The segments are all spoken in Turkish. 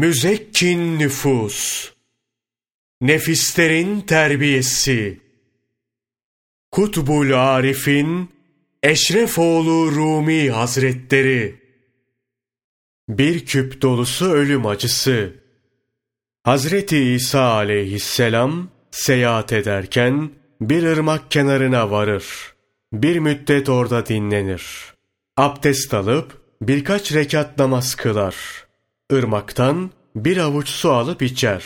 Müzekkin nüfus, nefislerin terbiyesi, Kutbul Arif'in Eşrefoğlu Rumi Hazretleri, bir küp dolusu ölüm acısı, Hazreti İsa aleyhisselam seyahat ederken bir ırmak kenarına varır. Bir müddet orada dinlenir. Abdest alıp birkaç rekat namaz kılar. Irmaktan bir avuç su alıp içer.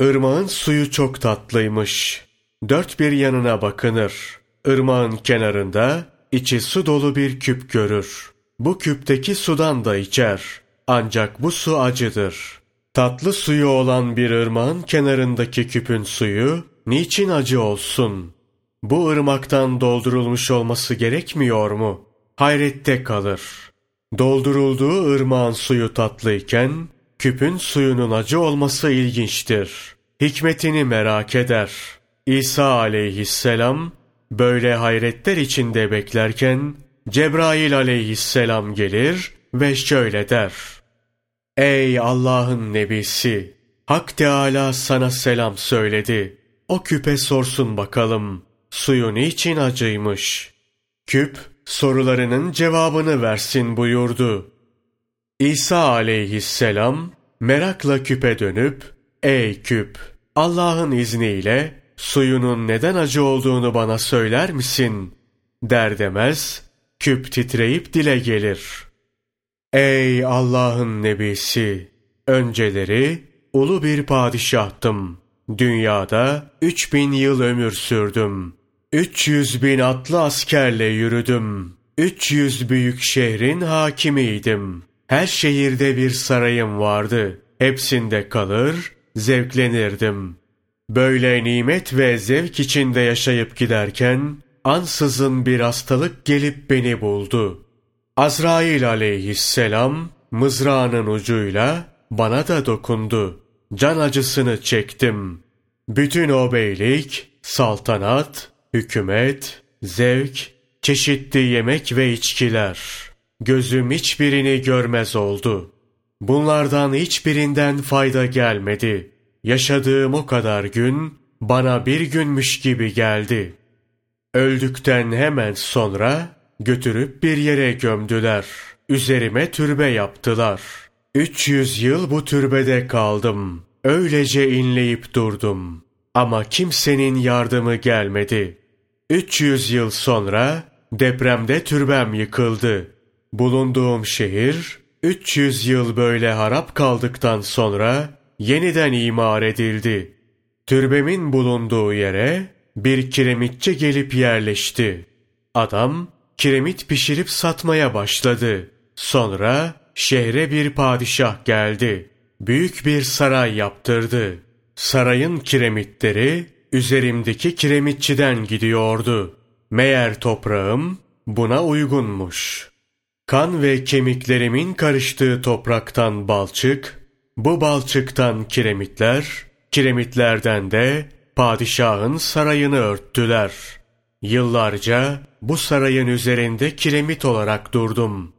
Irmağın suyu çok tatlıymış. Dört bir yanına bakınır. Irmağın kenarında içi su dolu bir küp görür. Bu küpteki sudan da içer. Ancak bu su acıdır. Tatlı suyu olan bir ırmağın kenarındaki küpün suyu niçin acı olsun? Bu ırmaktan doldurulmuş olması gerekmiyor mu? Hayrette kalır. Doldurulduğu ırmağın suyu tatlıyken, küpün suyunun acı olması ilginçtir. Hikmetini merak eder. İsa aleyhisselam, böyle hayretler içinde beklerken, Cebrail aleyhisselam gelir ve şöyle der. Ey Allah'ın nebisi! Hak Teala sana selam söyledi. O küpe sorsun bakalım. Suyu niçin acıymış? Küp sorularının cevabını versin buyurdu. İsa aleyhisselam merakla küpe dönüp, Ey küp! Allah'ın izniyle suyunun neden acı olduğunu bana söyler misin? Der demez, küp titreyip dile gelir. Ey Allah'ın nebisi! Önceleri ulu bir padişahtım. Dünyada üç bin yıl ömür sürdüm. Üç yüz bin atlı askerle yürüdüm. Üç yüz büyük şehrin hakimiydim. Her şehirde bir sarayım vardı. Hepsinde kalır, zevklenirdim. Böyle nimet ve zevk içinde yaşayıp giderken, ansızın bir hastalık gelip beni buldu. Azrail aleyhisselam mızrağının ucuyla bana da dokundu. Can acısını çektim. Bütün o beylik, saltanat, hükümet, zevk, çeşitli yemek ve içkiler. Gözüm hiçbirini görmez oldu. Bunlardan hiçbirinden fayda gelmedi. Yaşadığım o kadar gün bana bir günmüş gibi geldi. Öldükten hemen sonra götürüp bir yere gömdüler. Üzerime türbe yaptılar. Üç yüz yıl bu türbede kaldım. Öylece inleyip durdum. Ama kimsenin yardımı gelmedi. Üç yüz yıl sonra depremde türbem yıkıldı. Bulunduğum şehir, üç yüz yıl böyle harap kaldıktan sonra yeniden imar edildi. Türbemin bulunduğu yere bir kiremitçi gelip yerleşti. Adam kiremit pişirip satmaya başladı. Sonra şehre bir padişah geldi. Büyük bir saray yaptırdı. Sarayın kiremitleri üzerimdeki kiremitçiden gidiyordu. Meğer toprağım buna uygunmuş. Kan ve kemiklerimin karıştığı topraktan balçık, bu balçıktan kiremitler, kiremitlerden de padişahın sarayını örttüler. Yıllarca bu sarayın üzerinde kiremit olarak durdum.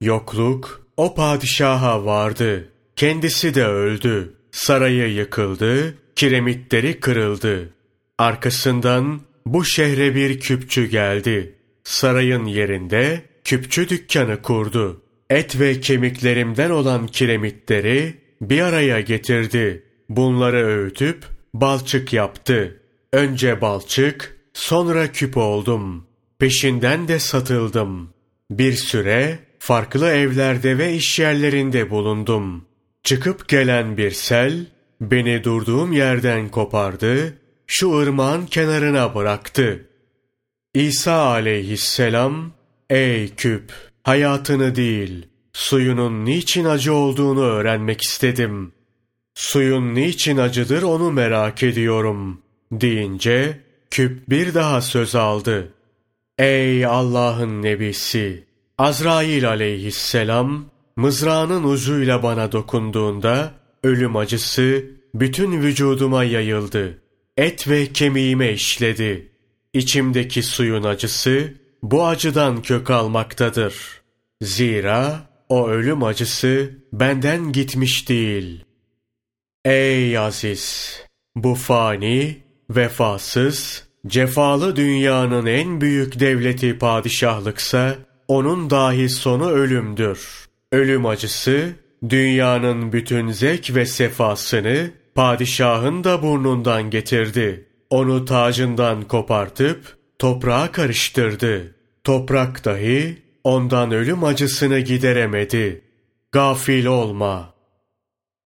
Yokluk o padişaha vardı. Kendisi de öldü. Sarayı yıkıldı, kiremitleri kırıldı. Arkasından bu şehre bir küpçü geldi. Sarayın yerinde küpçü dükkanı kurdu. Et ve kemiklerimden olan kiremitleri bir araya getirdi. Bunları öğütüp balçık yaptı. Önce balçık, sonra küp oldum. Peşinden de satıldım. Bir süre farklı evlerde ve iş yerlerinde bulundum. Çıkıp gelen bir sel beni durduğum yerden kopardı, şu ırmağın kenarına bıraktı. İsa aleyhisselam, ey küp, hayatını değil, suyunun niçin acı olduğunu öğrenmek istedim. Suyun niçin acıdır onu merak ediyorum, deyince küp bir daha söz aldı. Ey Allah'ın nebisi! Azrail aleyhisselam mızrağının ucuyla bana dokunduğunda ölüm acısı bütün vücuduma yayıldı. Et ve kemiğime işledi. İçimdeki suyun acısı bu acıdan kök almaktadır. Zira o ölüm acısı benden gitmiş değil. Ey aziz! Bu fani, vefasız, cefalı dünyanın en büyük devleti padişahlıksa, onun dahi sonu ölümdür. Ölüm acısı, dünyanın bütün zevk ve sefasını padişahın da burnundan getirdi. Onu tacından kopartıp toprağa karıştırdı. Toprak dahi ondan ölüm acısını gideremedi. Gafil olma.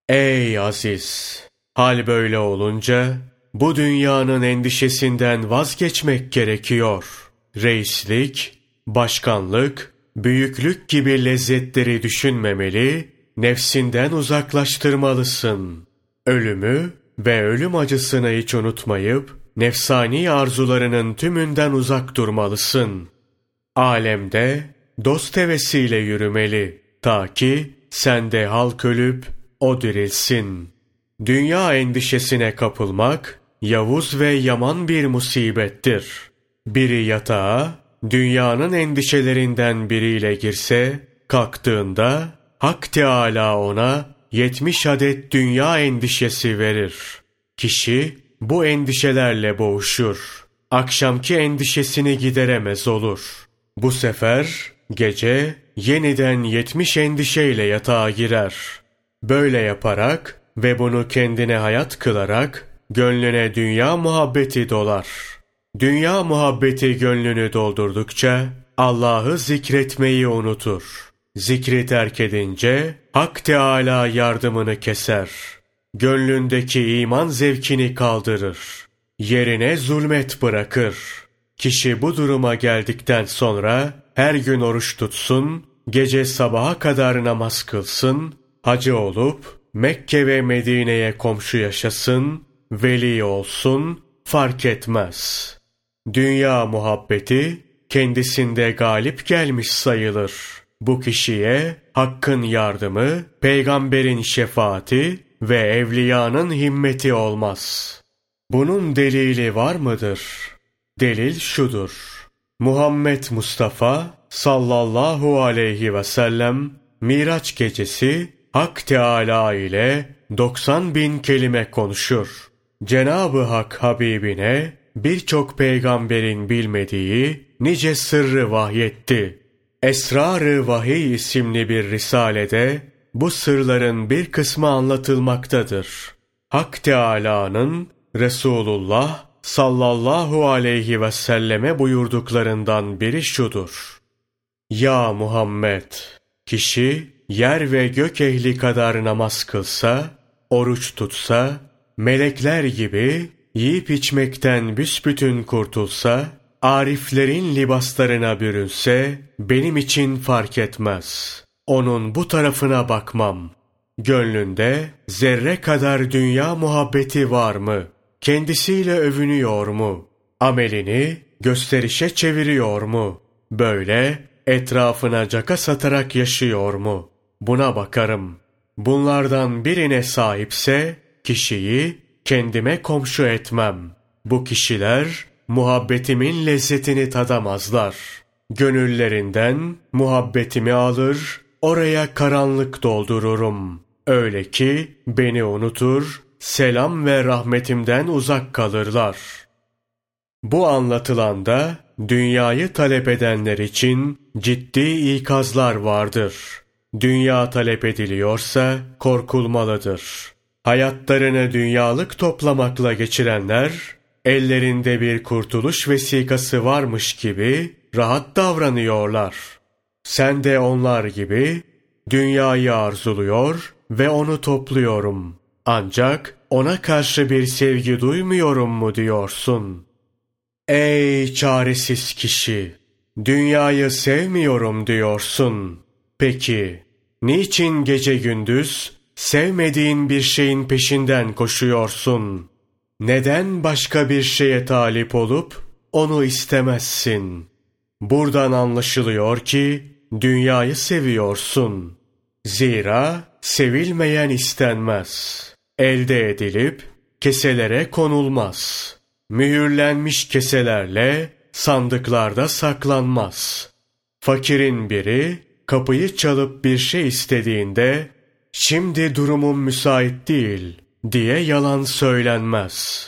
Ey aziz! Hal böyle olunca bu dünyanın endişesinden vazgeçmek gerekiyor. Reislik, başkanlık, büyüklük gibi lezzetleri düşünmemeli, nefsinden uzaklaştırmalısın. Ölümü ve ölüm acısını hiç unutmayıp, nefsani arzularının tümünden uzak durmalısın. Alemde dost hevesiyle yürümeli, ta ki sende halk ölüp o dirilsin. Dünya endişesine kapılmak, yavuz ve yaman bir musibettir. Biri yatağa, dünyanın endişelerinden biriyle girse, kalktığında Hak Teâlâ ona yetmiş adet dünya endişesi verir. Kişi bu endişelerle boğuşur. Akşamki endişesini gideremez olur. Bu sefer gece yeniden yetmiş endişeyle yatağa girer. Böyle yaparak ve bunu kendine hayat kılarak gönlüne dünya muhabbeti dolar. Dünya muhabbeti gönlünü doldurdukça Allah'ı zikretmeyi unutur. Zikri terk edince Hak Teâlâ yardımını keser. Gönlündeki iman zevkini kaldırır. Yerine zulmet bırakır. Kişi bu duruma geldikten sonra her gün oruç tutsun, gece sabaha kadar namaz kılsın, hacı olup Mekke ve Medine'ye komşu yaşasın, veli olsun, fark etmez. Dünya muhabbeti kendisinde galip gelmiş sayılır. Bu kişiye hakkın yardımı, peygamberin şefaati ve evliyanın himmeti olmaz. Bunun delili var mıdır? Delil şudur. Muhammed Mustafa sallallahu aleyhi ve sellem Miraç gecesi Hak Teâlâ ile 90 bin kelime konuşur. Cenab-ı Hak Habibine birçok peygamberin bilmediği nice sırrı vahyetti. Esrar-ı Vahiy isimli bir risalede bu sırların bir kısmı anlatılmaktadır. Hak Teâlâ'nın Resulullah sallallahu aleyhi ve selleme buyurduklarından biri şudur. Ya Muhammed! Kişi yer ve gök ehli kadar namaz kılsa, oruç tutsa, melekler gibi yiyip içmekten büsbütün kurtulsa, ariflerin libaslarına bürünse, benim için fark etmez. Onun bu tarafına bakmam. Gönlünde zerre kadar dünya muhabbeti var mı? Kendisiyle övünüyor mu? Amelini gösterişe çeviriyor mu? Böyle etrafına caka satarak yaşıyor mu? Buna bakarım. Bunlardan birine sahipse kişiyi kendime komşu etmem. Bu kişiler muhabbetimin lezzetini tadamazlar. Gönüllerinden muhabbetimi alır, oraya karanlık doldururum. Öyle ki beni unutur, selam ve rahmetimden uzak kalırlar. Bu anlatılanda dünyayı talep edenler için ciddi ikazlar vardır.'' Dünya talep ediliyorsa korkulmalıdır. Hayatlarını dünyalık toplamakla geçirenler, ellerinde bir kurtuluş vesikası varmış gibi rahat davranıyorlar. Sen de onlar gibi dünyayı arzuluyor ve onu topluyorum. Ancak ona karşı bir sevgi duymuyorum mu diyorsun? Ey çaresiz kişi! Dünyayı sevmiyorum diyorsun. Peki, niçin gece gündüz sevmediğin bir şeyin peşinden koşuyorsun? Neden başka bir şeye talip olup onu istemezsin? Buradan anlaşılıyor ki dünyayı seviyorsun. Zira sevilmeyen istenmez. Elde edilip keselere konulmaz. Mühürlenmiş keselerle sandıklarda saklanmaz. Fakirin biri Kapıyı çalıp bir şey istediğinde, şimdi durumum müsait değil, diye yalan söylenmez.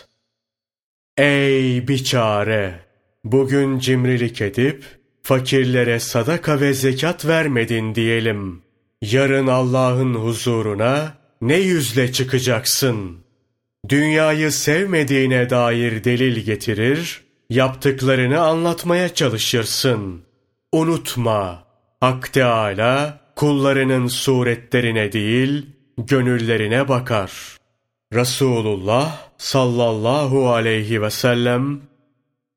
Ey biçare! Bugün cimrilik edip, fakirlere sadaka ve zekat vermedin diyelim. Yarın Allah'ın huzuruna ne yüzle çıkacaksın? Dünyayı sevmediğine dair delil getirir, yaptıklarını anlatmaya çalışırsın. Unutma, Hak Teâlâ kullarının suretlerine değil, gönüllerine bakar. Resulullah sallallahu aleyhi ve sellem,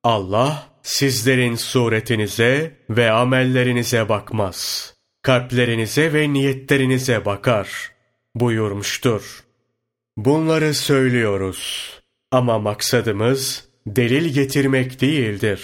Allah sizlerin suretinize ve amellerinize bakmaz. Kalplerinize ve niyetlerinize bakar buyurmuştur. Bunları söylüyoruz ama maksadımız delil getirmek değildir.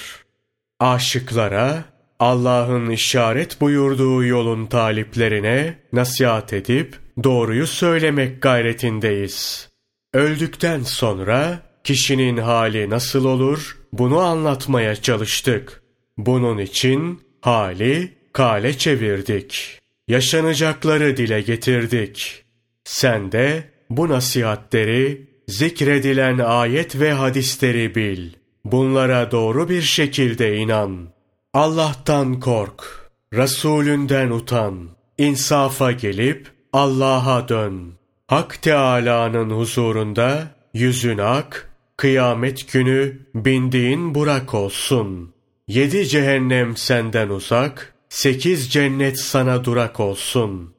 Aşıklara Allah'ın işaret buyurduğu yolun taliplerine nasihat edip doğruyu söylemek gayretindeyiz. Öldükten sonra kişinin hali nasıl olur bunu anlatmaya çalıştık. Bunun için hali kale çevirdik. Yaşanacakları dile getirdik. Sen de bu nasihatleri, zikredilen ayet ve hadisleri bil. Bunlara doğru bir şekilde inan. Allah'tan kork. Resulünden utan. İnsafa gelip Allah'a dön. Hak Teâlâ'nın huzurunda yüzün ak, kıyamet günü bindiğin burak olsun. Yedi cehennem senden uzak, sekiz cennet sana durak olsun.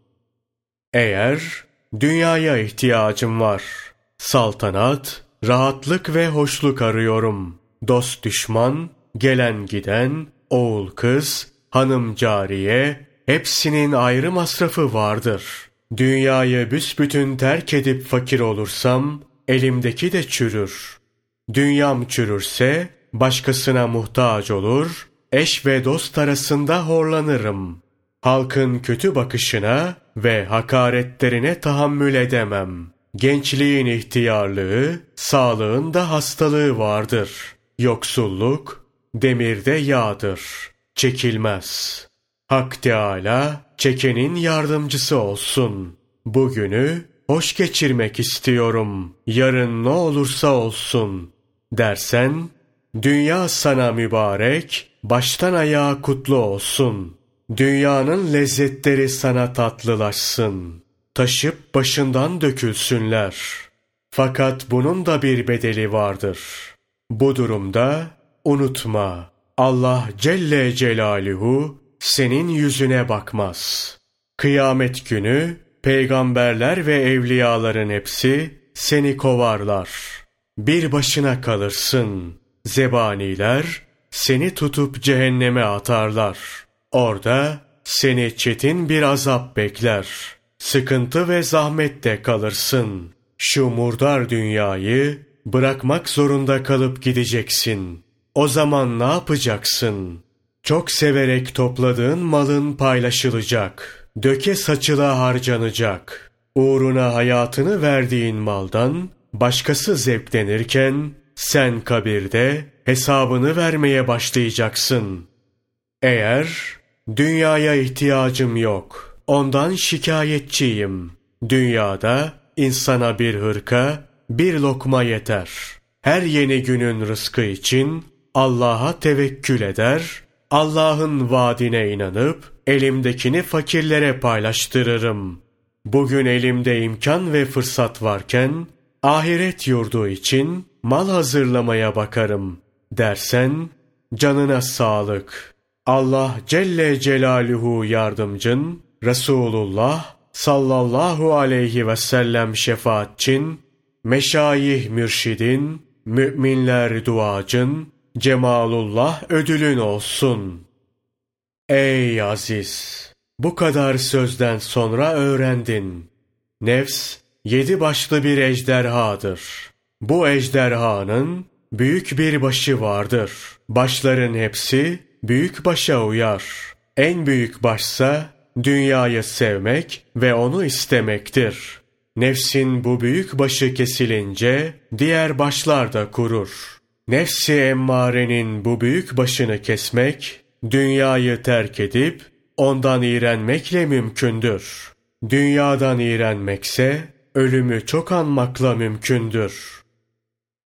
Eğer dünyaya ihtiyacım var, saltanat, rahatlık ve hoşluk arıyorum. Dost düşman, gelen giden, oğul kız, hanım cariye, hepsinin ayrı masrafı vardır.'' Dünyayı büsbütün terk edip fakir olursam, elimdeki de çürür. Dünyam çürürse, başkasına muhtaç olur, eş ve dost arasında horlanırım. Halkın kötü bakışına ve hakaretlerine tahammül edemem. Gençliğin ihtiyarlığı, sağlığın da hastalığı vardır. Yoksulluk, demirde yağdır. Çekilmez. Hak Teâlâ, çekenin yardımcısı olsun. Bugünü hoş geçirmek istiyorum. Yarın ne olursa olsun. Dersen, dünya sana mübarek, baştan ayağa kutlu olsun. Dünyanın lezzetleri sana tatlılaşsın. Taşıp başından dökülsünler. Fakat bunun da bir bedeli vardır. Bu durumda unutma, Allah Celle Celaluhu senin yüzüne bakmaz. Kıyamet günü peygamberler ve evliyaların hepsi seni kovarlar. Bir başına kalırsın. Zebaniler seni tutup cehenneme atarlar. Orada seni çetin bir azap bekler. Sıkıntı ve zahmette kalırsın. Şu murdar dünyayı bırakmak zorunda kalıp gideceksin. O zaman ne yapacaksın? Çok severek topladığın malın paylaşılacak. Döke saçıla harcanacak. Uğruna hayatını verdiğin maldan başkası zevklenirken sen kabirde hesabını vermeye başlayacaksın. Eğer dünyaya ihtiyacım yok, ondan şikayetçiyim. Dünyada insana bir hırka, bir lokma yeter. Her yeni günün rızkı için Allah'a tevekkül eder, Allah'ın vaadine inanıp elimdekini fakirlere paylaştırırım. Bugün elimde imkan ve fırsat varken ahiret yurdu için mal hazırlamaya bakarım dersen canına sağlık. Allah Celle Celaluhu yardımcın, Resulullah sallallahu aleyhi ve sellem şefaatçin, meşayih mürşidin, müminler duacın, Cemalullah ödülün olsun. Ey aziz! Bu kadar sözden sonra öğrendin. Nefs, yedi başlı bir ejderhadır. Bu ejderhanın büyük bir başı vardır. Başların hepsi büyük başa uyar. En büyük başsa dünyayı sevmek ve onu istemektir. Nefsin bu büyük başı kesilince diğer başlar da kurur. Nefsi emmarenin bu büyük başını kesmek, dünyayı terk edip ondan iğrenmekle mümkündür. Dünyadan iğrenmekse ölümü çok anmakla mümkündür.